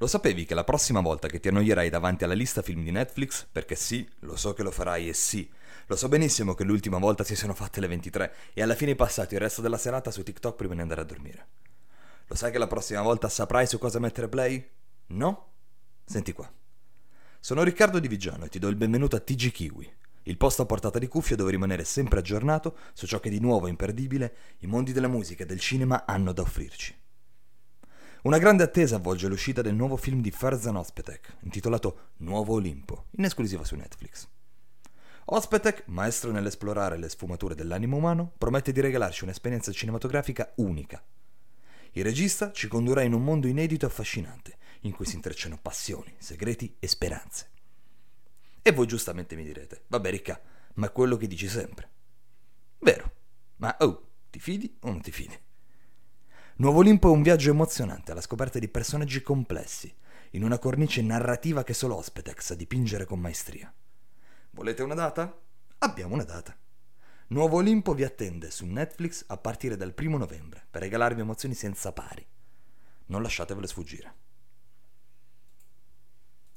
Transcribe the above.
Lo sapevi che la prossima volta che ti annoierai davanti alla lista film di Netflix, perché sì, lo so che lo farai e sì, lo so benissimo che l'ultima volta si sono fatte le 23 e alla fine hai passato il resto della serata su TikTok prima di andare a dormire. Lo sai che la prossima volta saprai su cosa mettere play? No? Senti qua. Sono Riccardo Di Vigiano e ti do il benvenuto a TG Kiwi, il posto a portata di cuffia dove rimanere sempre aggiornato su ciò che di nuovo imperdibile i mondi della musica e del cinema hanno da offrirci. Una grande attesa avvolge l'uscita del nuovo film di Farzan Ospetek, intitolato Nuovo Olimpo, in esclusiva su Netflix. Ospetek, maestro nell'esplorare le sfumature dell'animo umano, promette di regalarci un'esperienza cinematografica unica. Il regista ci condurrà in un mondo inedito e affascinante, in cui si intrecciano passioni, segreti e speranze. E voi giustamente mi direte, vabbè Ricca, ma è quello che dici sempre. Vero, ma oh, ti fidi o non ti fidi? Nuovo Olimpo è un viaggio emozionante alla scoperta di personaggi complessi, in una cornice narrativa che solo Ospetex sa dipingere con maestria. Volete una data? Abbiamo una data. Nuovo Olimpo vi attende su Netflix a partire dal primo novembre per regalarvi emozioni senza pari. Non lasciatevele sfuggire.